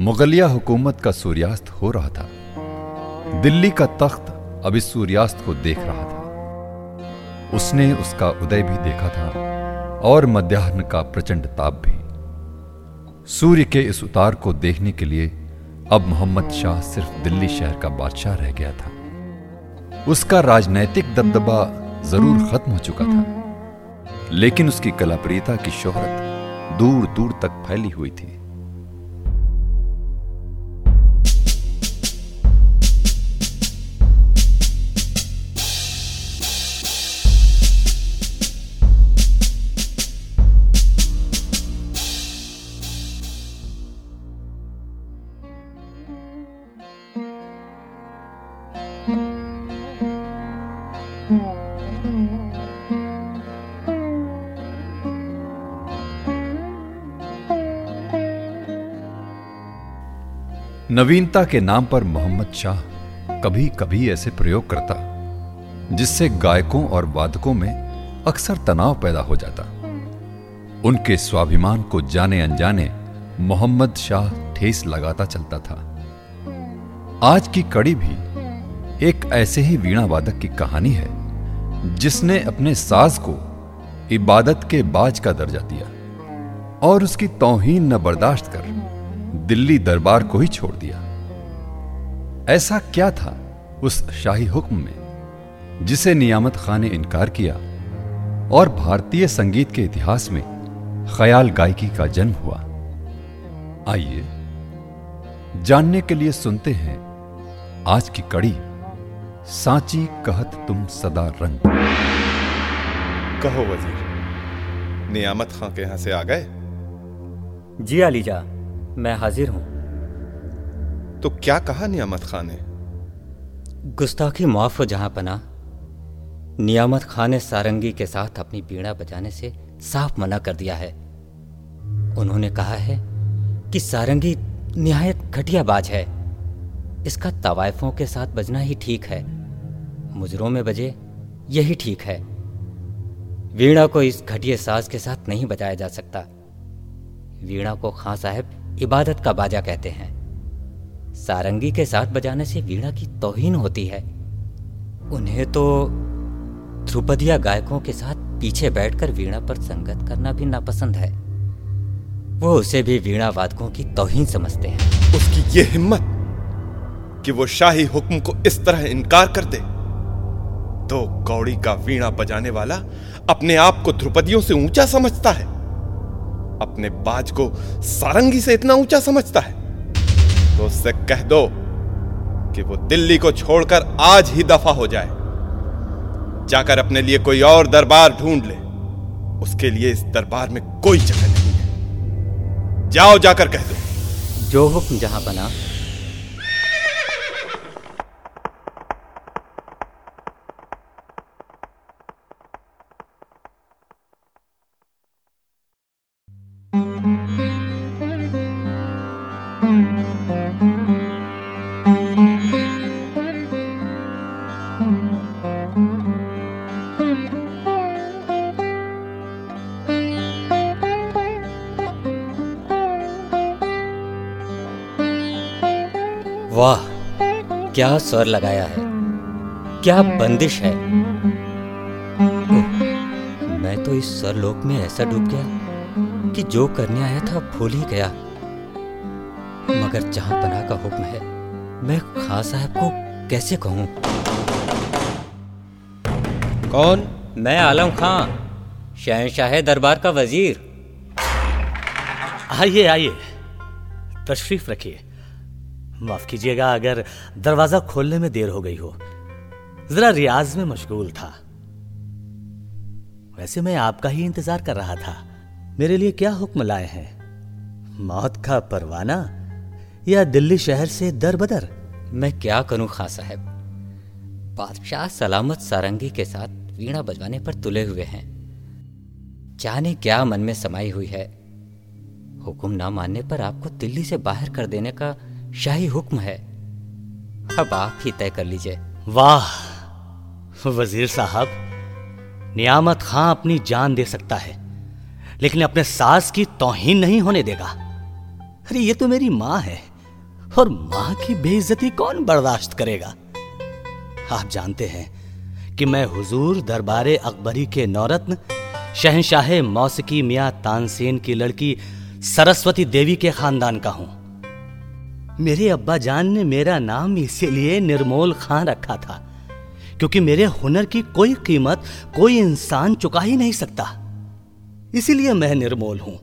मुगलिया हुकूमत का सूर्यास्त हो रहा था। दिल्ली का तख्त अब इस सूर्यास्त को देख रहा था। उसने उसका उदय भी देखा था और मध्याह्न का प्रचंड ताप भी। सूर्य के इस उतार को देखने के लिए अब मोहम्मद शाह सिर्फ़ दिल्ली शहर का बादशाह रह गया था। उसका राजनैतिक दबदबा ज़रूर खत्म हो चुका था। लेकिन उसकी कलाप्रियता की शोहरत दूर दूर तक फैली हुई थी। नवीनता के नाम पर मोहम्मद शाह कभी कभी ऐसे प्रयोग करता, जिससे गायकों और वादकों में अक्सर तनाव पैदा हो जाता। उनके स्वाभिमान को जाने अनजाने मोहम्मद शाह ठेस लगाता चलता था। आज की कड़ी भी एक ऐसे ही वीणा वादक की कहानी है, जिसने अपने साज को इबादत के बाज का दर्जा दिया और उसकी तोहीन न बर्दाश्त कर दिल्ली दरबार को ही छोड़ दिया। ऐसा क्या था उस शाही हुक्म में जिसे नियामत खान ने इनकार किया और भारतीय संगीत के इतिहास में ख्याल गायकी का जन्म हुआ? आइए जानने के लिए सुनते हैं आज की कड़ी सांची कहत तुम सदा रंग। कहो वज़ीर नियामत खां के यहाँ से आ गए? जी अलीजा मैं हाजिर हूँ। तो क्या कहा नियामत खान ने? गुस्ताखी माफ़ हो जहाँ पना। नियामत खान ने सारंगी के साथ अपनी बीड़ा बजाने से साफ़ मना कर दिया है। उन्होंने कहा है कि सारंगी निहायत घटिया बाज है। इसका तवायफों के साथ बजना ही ठीक है। मुजरों में बजे यही ठीक है। वीणा को इस घटिया साज के साथ नहीं बजाया जा सकता। वीणा को खां साहब इबादत का बाजा कहते हैं। सारंगी के साथ बजाने से वीणा की तोहीन होती है। उन्हें तो ध्रुपदिया गायकों के साथ पीछे बैठकर वीणा पर संगत करना भी नापसंद है। वो उसे भी वीणा वादकों की तोहीन समझते हैं। उसकी ये हिम्मत कि वो शाही हुक्म को इस तरह इनकार कर दे तो कौड़ी का वीणा बजाने वाला अपने आप को ध्रुपदियों से ऊँचा समझता है। अपने बाज को सारंगी से इतना ऊँचा समझता है। तो उससे कह दो कि वो दिल्ली को छोड़कर आज ही दफ़ा हो जाए। जाकर अपने लिए कोई और दरबार ढूंढ ले। उसके लिए इस दरबार में कोई जगह नहीं है। जाओ जाकर कह दो। जो हुक्म जहाँ बना वाह क्या स्वर लगाया है क्या बंदिश है। ओह, मैं तो इस स्वरलोक में ऐसा डूब गया कि जो करने आया था भूल ही गया। मगर जहाँ पना का हुक्म है मैं खां साहब को कैसे कहूँ? कौन? मैं आलम खां शहनशाह दरबार का वज़ीर। आइए आइए तशरीफ़ रखिए। माफ़ कीजिएगा, अगर दरवाज़ा खोलने में देर हो गई हो। जरा रियाज में मशगूल था। वैसे मैं आपका ही इंतज़ार कर रहा था। मेरे लिए क्या हुक्म लाए हैं? मौत का परवाना? या दिल्ली शहर से दर बदर मैं क्या करूँ खां साहब? बादशाह सलामत सारंगी के साथ वीणा बजवाने पर तुले हुए हैं। जाने क्या मन में समाई हुई है। हुक्म ना मानने पर आपको दिल्ली से बाहर कर देने का शाही हुक्म है। अब आप ही तय कर लीजिए। वाह, वज़ीर साहब, नियामत खां अपनी जान दे सकता है, लेकिन अपने सास की तोहीन नहीं होने देगा। अरे, ये तो मेरी माँ है, और माँ की बेइज्जती कौन बर्दाश्त करेगा? आप जानते हैं कि मैं हुजूर दरबारे अकबरी के नौरत्न, शहनशाह मौसकी मियाँ तानसेन की लड़की सरस्वती देवी के खानदान का हूँ। मेरे अब्बा जान ने मेरा नाम इसीलिए निर्मोल खान रखा था, क्योंकि मेरे हुनर की कोई कीमत कोई इंसान चुका ही नहीं सकता। इसीलिए मैं निर्मोल हूँ।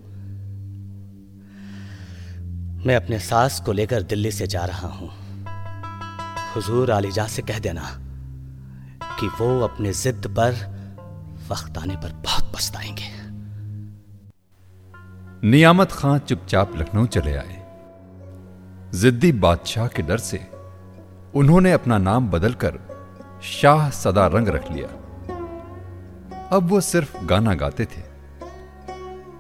मैं अपने सास को लेकर दिल्ली से जा रहा हूँ। हुजूर आलिजा से कह देना कि वो अपने जिद पर वक्त आने पर बहुत पछताएँगे। नियामत खां चुपचाप लखनऊ चले आए। जिद्दी बादशाह के डर से उन्होंने अपना नाम बदलकर शाह सदा रंग रख लिया। अब वो सिर्फ़ गाना गाते थे।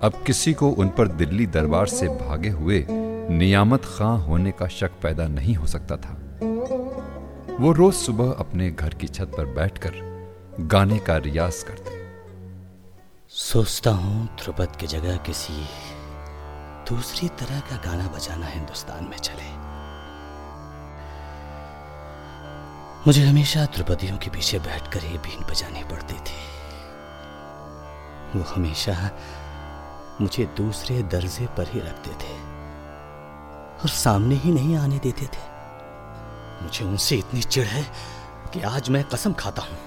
अब किसी को उन पर दिल्ली दरबार से भागे हुए नियामत खां होने का शक पैदा नहीं हो सकता था। वो रोज सुबह अपने घर की छत पर बैठकर गाने का रियाज करते। सोचता हूँ ध्रुपद की जगह किसी दूसरी तरह का गाना बजाना हिंदुस्तान में चले। मुझे हमेशा द्रुपदियों के पीछे बैठकर ही बीन बजानी पड़ती थी। वो हमेशा मुझे दूसरे दर्जे पर ही रखते थे और सामने ही नहीं आने देते थे। मुझे उनसे इतनी चिढ़ है कि आज मैं कसम खाता हूँ।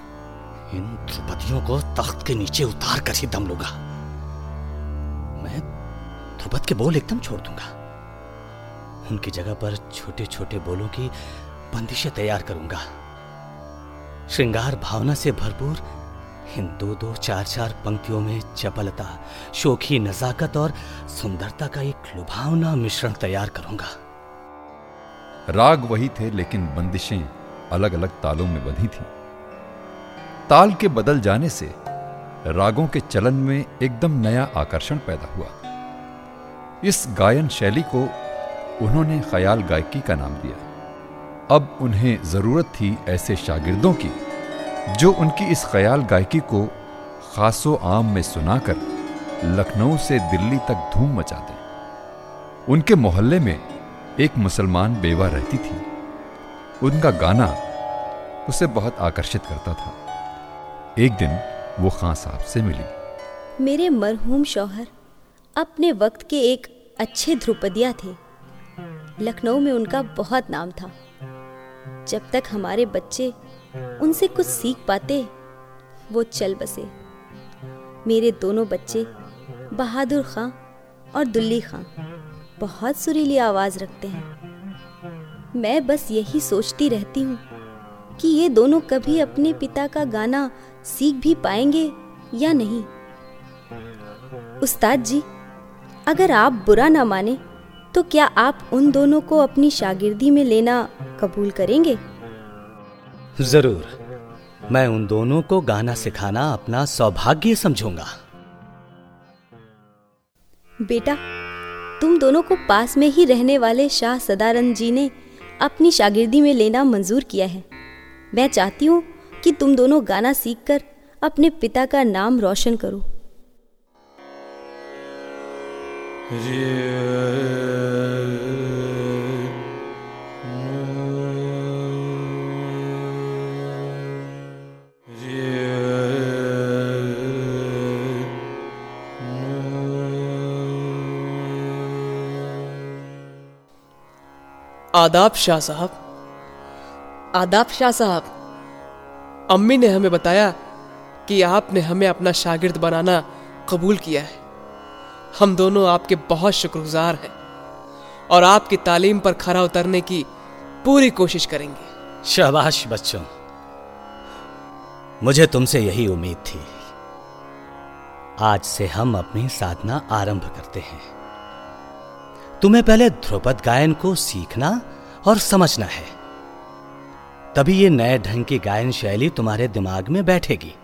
इन द्रुपदियों को तख्त के नीचे उतार कर ही दम लूँगा। मैं ध्रुपद के बोल एकदम छोड़ दूँगा। उनकी जगह पर छोटे छोटे बोलों की बंदिशें तैयार करूँगा। श्रृंगार भावना से भरपूर इन दो दो चार चार पंक्तियों में चपलता, शोखी नजाकत और सुंदरता का एक लुभावना मिश्रण तैयार करूँगा। राग वही थे, लेकिन बंदिशें अलग अलग तालों में बंधी थी। ताल के बदल जाने से रागों के चलन में एकदम नया आकर्षण पैदा हुआ। इस गायन शैली को उन्होंने ख्याल गायकी का नाम दिया। अब उन्हें ज़रूरत थी ऐसे शागिर्दों की, जो उनकी इस ख्याल गायकी को खासो आम में सुनाकर लखनऊ से दिल्ली तक धूम मचा दें उनके मोहल्ले में एक मुसलमान बेवा रहती थी। उनका गाना उसे बहुत आकर्षित करता था। एक दिन वो खां साहब से मिली। मेरे मरहूम शौहर अपने वक्त के एक अच्छे ध्रुपदिया थे। लखनऊ में उनका बहुत नाम था। जब तक हमारे बच्चे उनसे कुछ सीख पाते, वो चल बसे। मेरे दोनों बच्चे बहादुर खां और दुल्ली खां बहुत सुरीली आवाज़ रखते हैं। मैं बस यही सोचती रहती हूँ कि ये दोनों कभी अपने पिता का गाना सीख भी पाएँगे या नहीं। उस्ताद जी अगर आप बुरा ना माने तो क्या आप उन दोनों को अपनी शागिर्दी में लेना कबूल करेंगे? ज़रूर। मैं उन दोनों को गाना सिखाना अपना सौभाग्य समझूँगा। बेटा तुम दोनों को पास में ही रहने वाले शाह सदानंद जी ने अपनी शागिर्दी में लेना मंजूर किया है। मैं चाहती हूँ कि तुम दोनों गाना सीखकर अपने पिता का नाम रोशन करो। आदाब शाह साहब। आदाब शाह साहब। अम्मी ने हमें बताया कि आपने हमें अपना शागिर्द बनाना कबूल किया है। हम दोनों आपके बहुत शुक्रगुजार हैं और आपकी तालीम पर खरा उतरने की पूरी कोशिश करेंगे। शाबाश बच्चों। मुझे तुमसे यही उम्मीद थी। आज से हम अपनी साधना आरंभ करते हैं। तुम्हें पहले ध्रुपद गायन को सीखना और समझना है। तभी ये नए ढंग की गायन शैली तुम्हारे दिमाग में बैठेगी।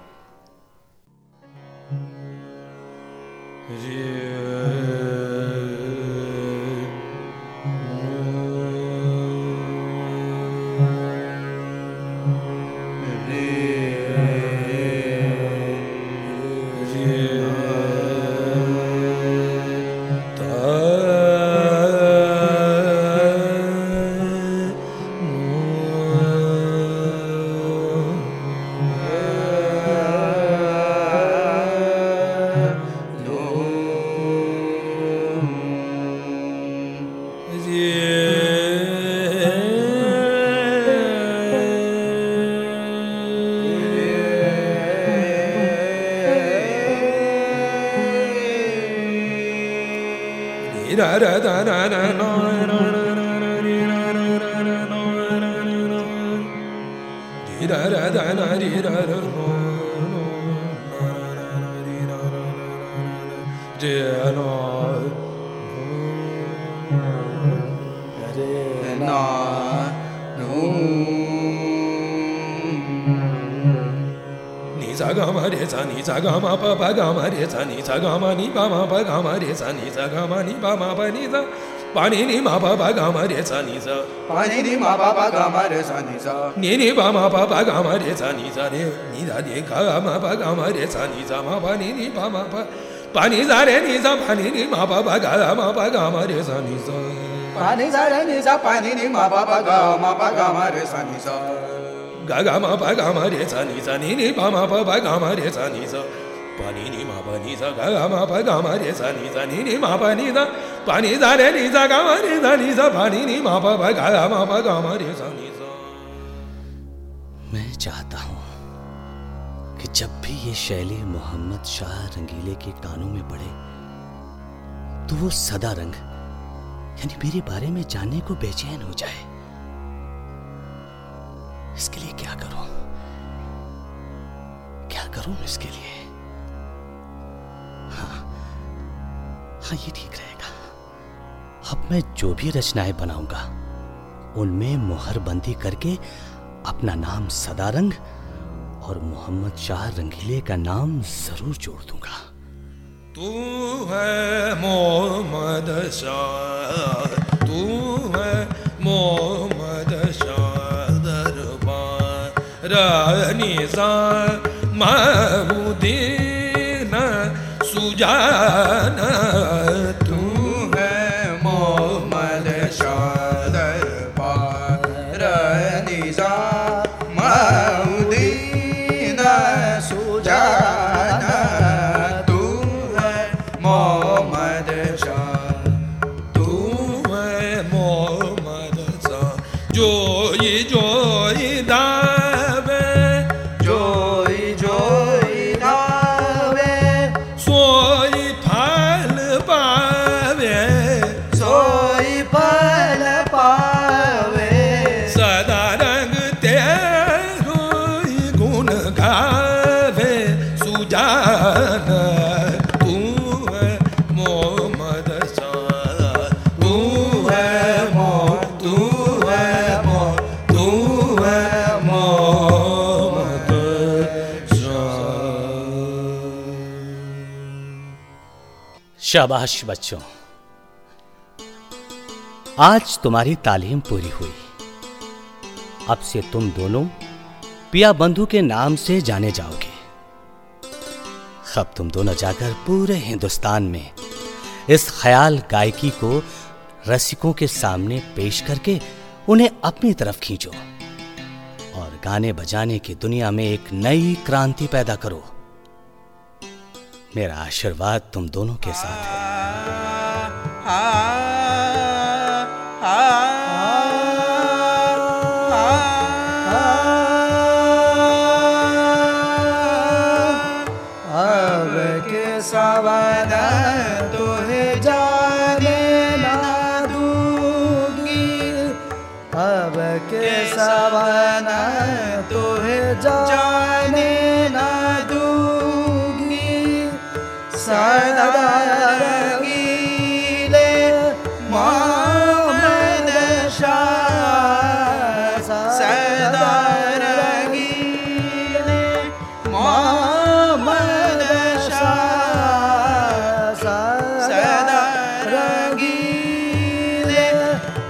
Yeah, I know. ga ma re sa ni sa ga ma pa pa ga ma re sa ni sa ga ma ni pa ma pa ga ma re sa ni sa ga ma ni pa ma pa ni sa પાણી ની મા બાબા gamma રે સાની સા પાણી ની મા બાબા gamma રે સાની સા ની ની બા મા બાબા ગામા રે સાની સા રે ની દા દે ગા મા બા ગામા રે સાની સા મા બા ની ની મા બા પાણી સા રે ની સા પાણી ની મા બાબા ગા મા બા ગામા રે સાની સા પાણી સા રે ની સા પાણી ની મા બાબા ગા મા બા ગામા રે સાની સા गा गा मा पा गा मा रे सा नी सा नी नी पा मा पा पा गा मा रे सा नी सा पा नी नी मा पा नी सा गा गा मा पा गा मा रे सा नी सा नी नी मा पा नी सा पा नी सा रे नी सा गा मा रे सा नी सा पा नी नी मा पा पा गा मा पा गा मा रे सा नी सा मैं चाहता हूँ कि जब भी ये शैली मोहम्मद शाह रंगीले के कानों में पड़े तो वो सदा रंग, यानी मेरे बारे में जानने को बेचैन हो जाए। इसके लिए क्या करूँ? क्या करूँ इसके लिए? हाँ हाँ ये ठीक रहेगा। अब मैं जो भी रचनाएँ बनाऊँगा, उनमें मुहरबंदी करके अपना नाम सदारंग और मोहम्मद शाह रंगीले का नाम ज़रूर जोड़ दूँगा। तू है मोहम्मद शाह। निजा महबूदीन सुजान शाबाश बच्चों। आज तुम्हारी तालीम पूरी हुई। अब से तुम दोनों पिया बंधु के नाम से जाने जाओगे। अब तुम दोनों जाकर पूरे हिंदुस्तान में इस ख्याल गायकी को रसिकों के सामने पेश करके उन्हें अपनी तरफ़ खींचो और गाने बजाने की दुनिया में एक नई क्रांति पैदा करो। मेरा आशीर्वाद तुम दोनों के साथ है।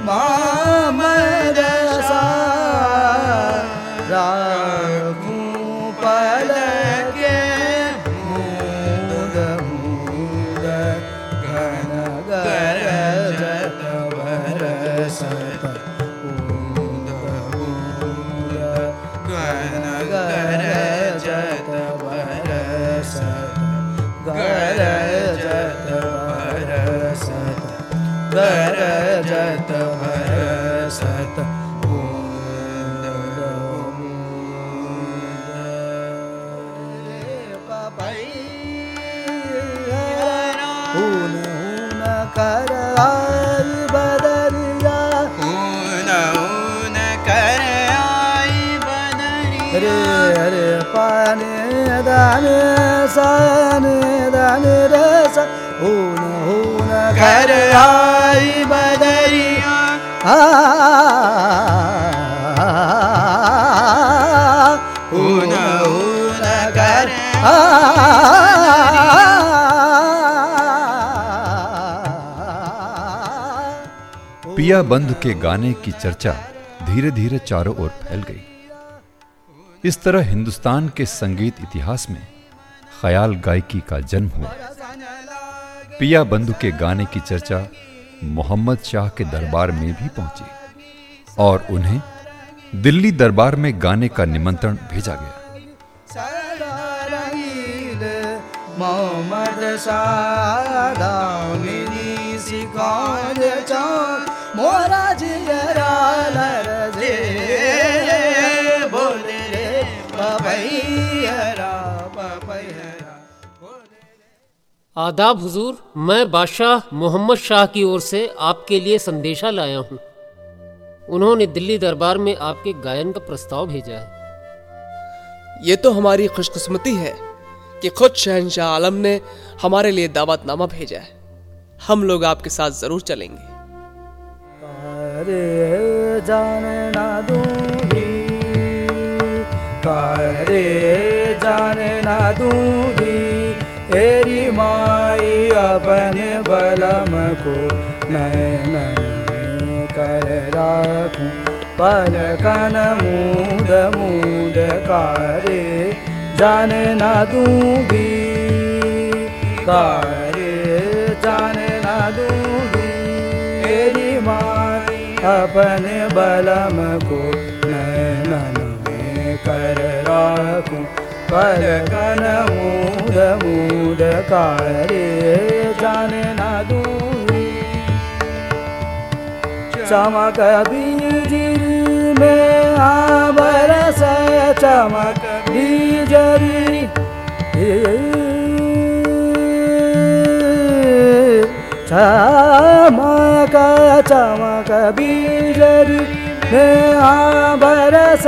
मोहम्मद दाने, साने दाने रे सा हुन हुन घर आई बदरिया। आ, हुन हुन घर पिया बंधु के गाने की चर्चा धीरे धीरे चारों ओर फैल गई। इस तरह हिंदुस्तान के संगीत इतिहास में ख्याल गायकी का जन्म हुआ। पिया बंधु के गाने की चर्चा मोहम्मद शाह के दरबार में भी पहुँची और उन्हें दिल्ली दरबार में गाने का निमंत्रण भेजा गया। मोहम्मद सिकाल मोरा जियरा आदाब हुजूर मैं बादशाह मोहम्मद शाह की ओर से आपके लिए संदेशा लाया हूँ। उन्होंने दिल्ली दरबार में आपके गायन का प्रस्ताव भेजा है। ये तो हमारी खुशकिस्मती है कि खुद शहनशाह आलम ने हमारे लिए दावतनामा भेजा है। हम लोग आपके साथ ज़रूर चलेंगे। करे जाने ना दूँगी करे जाने ना दूँगी। तेरी माई अपने बलम को नैन कर राखूं। मूद कारे जाने ना दूंगी। कारे जाने ना दूंगी। तेरी माई अपने बलम को नैनन में कर राखूं पलकन मूद मूद कारे जाने ना दूंगी चमक बीजरी में आबरस चमक बीजरी। चमक चमक बीजरी में आबरस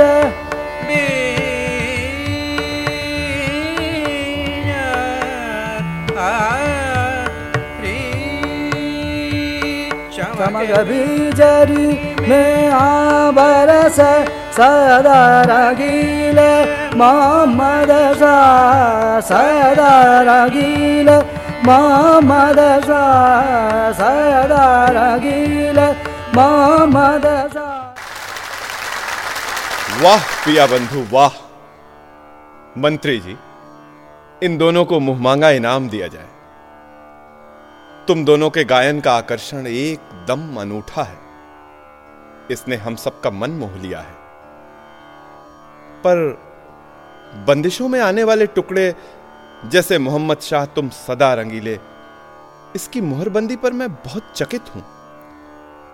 चमक में आबरस सदा रगील, मोहम्मद सदा रगील, मोहम्मद सदा रगील, मोहम्मद वाह पिया बंधु, वाह। मंत्री जी, इन दोनों को मुंहमांगा इनाम दिया जाए। तुम दोनों के गायन का आकर्षण एकदम अनूठा है। इसने हम सबका मन मोह लिया है। पर बंदिशों में आने वाले टुकड़े, जैसे मोहम्मद शाह तुम सदा रंगीले, इसकी मोहरबंदी पर मैं बहुत चकित हूँ।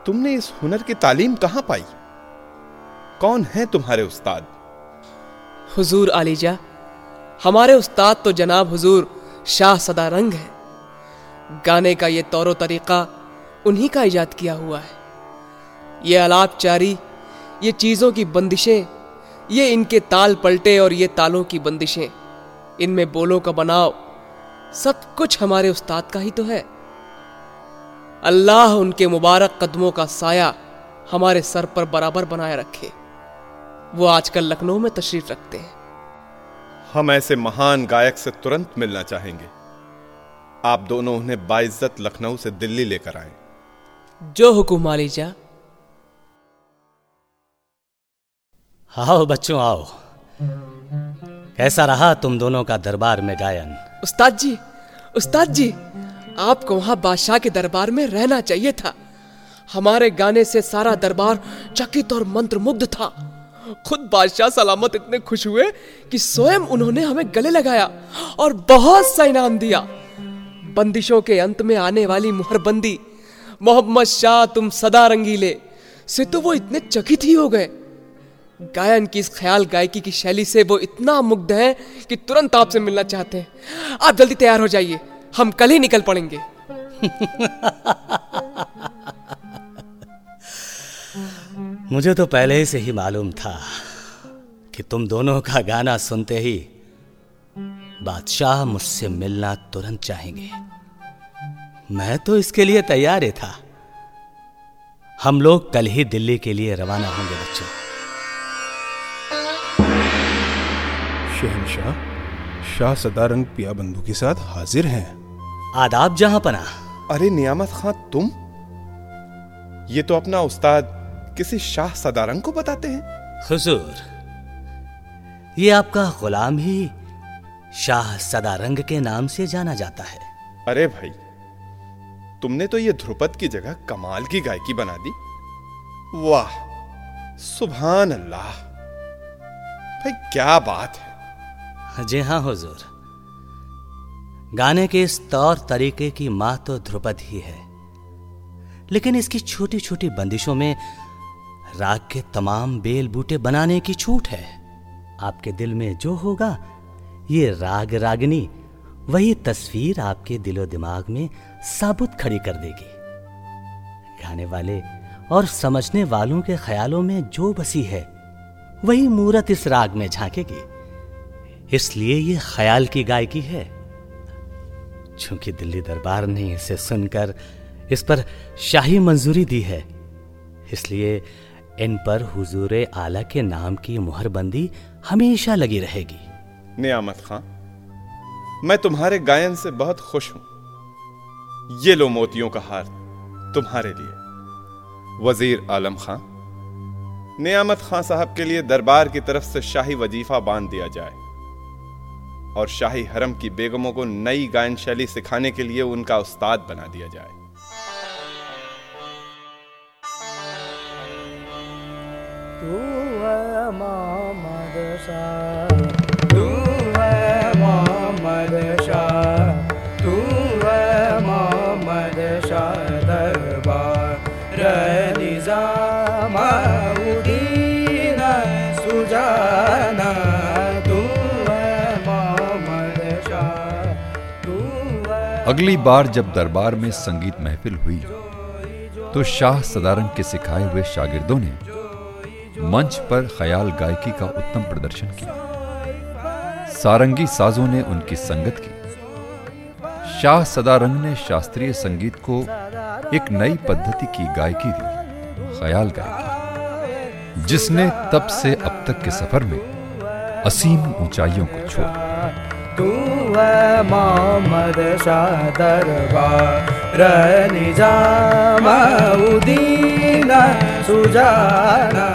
तुमने इस हुनर की तालीम कहाँ पाई? कौन है तुम्हारे उस्ताद? हुजूर आलीजा, हमारे उस्ताद तो जनाब हुजूर शाह सदा रंग है। गाने का ये तौर तरीका उन्हीं का ईजाद किया हुआ है। ये अलापचारी ये चीज़ों की बंदिशें, ये इनके ताल पलटे और ये तालों की बंदिशें। इनमें बोलों का बनाव सब कुछ हमारे उस्ताद का ही तो है। अल्लाह उनके मुबारक कदमों का साया हमारे सर पर बराबर बनाए रखे। वो आजकल लखनऊ में तशरीफ़ रखते हैं। हम ऐसे महान गायक से तुरंत मिलना चाहेंगे। आप दोनों उन्हें बाइज्जत लखनऊ से दिल्ली लेकर आए। जो हुकुम आलीजा आओ बच्चों आओ। कैसा रहा तुम दोनों का दरबार में गायन? उस्ताद जी उस्ताद जी आपको वहाँ बादशाह के दरबार में रहना चाहिए था। हमारे गाने से सारा दरबार चकित और मंत्रमुग्ध था। खुद बादशाह सलामत इतने खुश हुए कि स्वयं उन्होंने हमें गले लगाया और बहुत सा इनाम दिया। बंदिशों के अंत में आने वाली मुहरबंदी। मोहम्मद शाह, तुम सदा रंगीले। से तो वो इतने चकित ही हो गए। गायन की इस ख्याल गायकी की शैली से वो इतना मुग्ध हैं कि तुरंत आपसे मिलना चाहते हैं। आप जल्दी तैयार हो जाइए। हम कल ही निकल पड़ेंगे। मुझे तो पहले से ही मालूम था कि तुम दोनों का गाना सुनते ही बादशाह मुझसे मिलना तुरंत चाहेंगे। मैं तो इसके लिए तैयार ही था। हम लोग कल ही दिल्ली के लिए रवाना होंगे बच्चों। शहनशाह शाह सदारंग पिया बंधु के साथ हाजिर हैं। आदाब जहाँ पना। अरे नियामत खां तुम? ये तो अपना उस्ताद किसी शाह सदारंग को बताते हैं। हुजूर ये आपका गुलाम ही शाह सदारंग के नाम से जाना जाता है। अरे भाई तुमने तो ये ध्रुपद की जगह कमाल की गायकी बना दी। वाह सुभान अल्लाह भाई क्या बात है। जी हाँ हुजूर। गाने के इस तौर तरीके की माँ तो ध्रुपद ही है। लेकिन इसकी छोटी छोटी बंदिशों में राग के तमाम बेल बूटे बनाने की छूट है। आपके दिल में जो होगा ये राग रागनी, वही तस्वीर आपके दिलो दिमाग में साबुत खड़ी कर देगी। गाने वाले और समझने वालों के ख्यालों में जो बसी है, वही मूरत इस राग में झांकेगी। इसलिए ये ख्याल की गायकी है। चूँकि दिल्ली दरबार ने इसे सुनकर इस पर शाही मंजूरी दी है, इसलिए इन पर हुजूर आला के नाम की मुहरबंदी हमेशा लगी रहेगी। नियामत खां। मैं तुम्हारे गायन से बहुत खुश हूँ। ये लो मोतियों का हार तुम्हारे लिए। वज़ीर आलम खां, नियामत खां साहब के लिए दरबार की तरफ़ से शाही वजीफा बाँध दिया जाए और शाही हरम की बेगमों को नई गायन शैली सिखाने के लिए उनका उस्ताद बना दिया जाए। तू है शाह अगली बार जब दरबार में संगीत महफिल हुई तो शाह सदारंग के सिखाए हुए शागिर्दों ने मंच पर ख्याल गायकी का उत्तम प्रदर्शन किया। सारंगी साजों ने उनकी संगत की। शाह सदारंग ने शास्त्रीय संगीत को एक नई पद्धति की गायकी दी, ख्याल गायकी, जिसने तब से अब तक के सफ़र में असीम ऊंचाइयों को छोड़ा। तू है मोहम्मद शाह दरबार निजाम उदीन सुजाना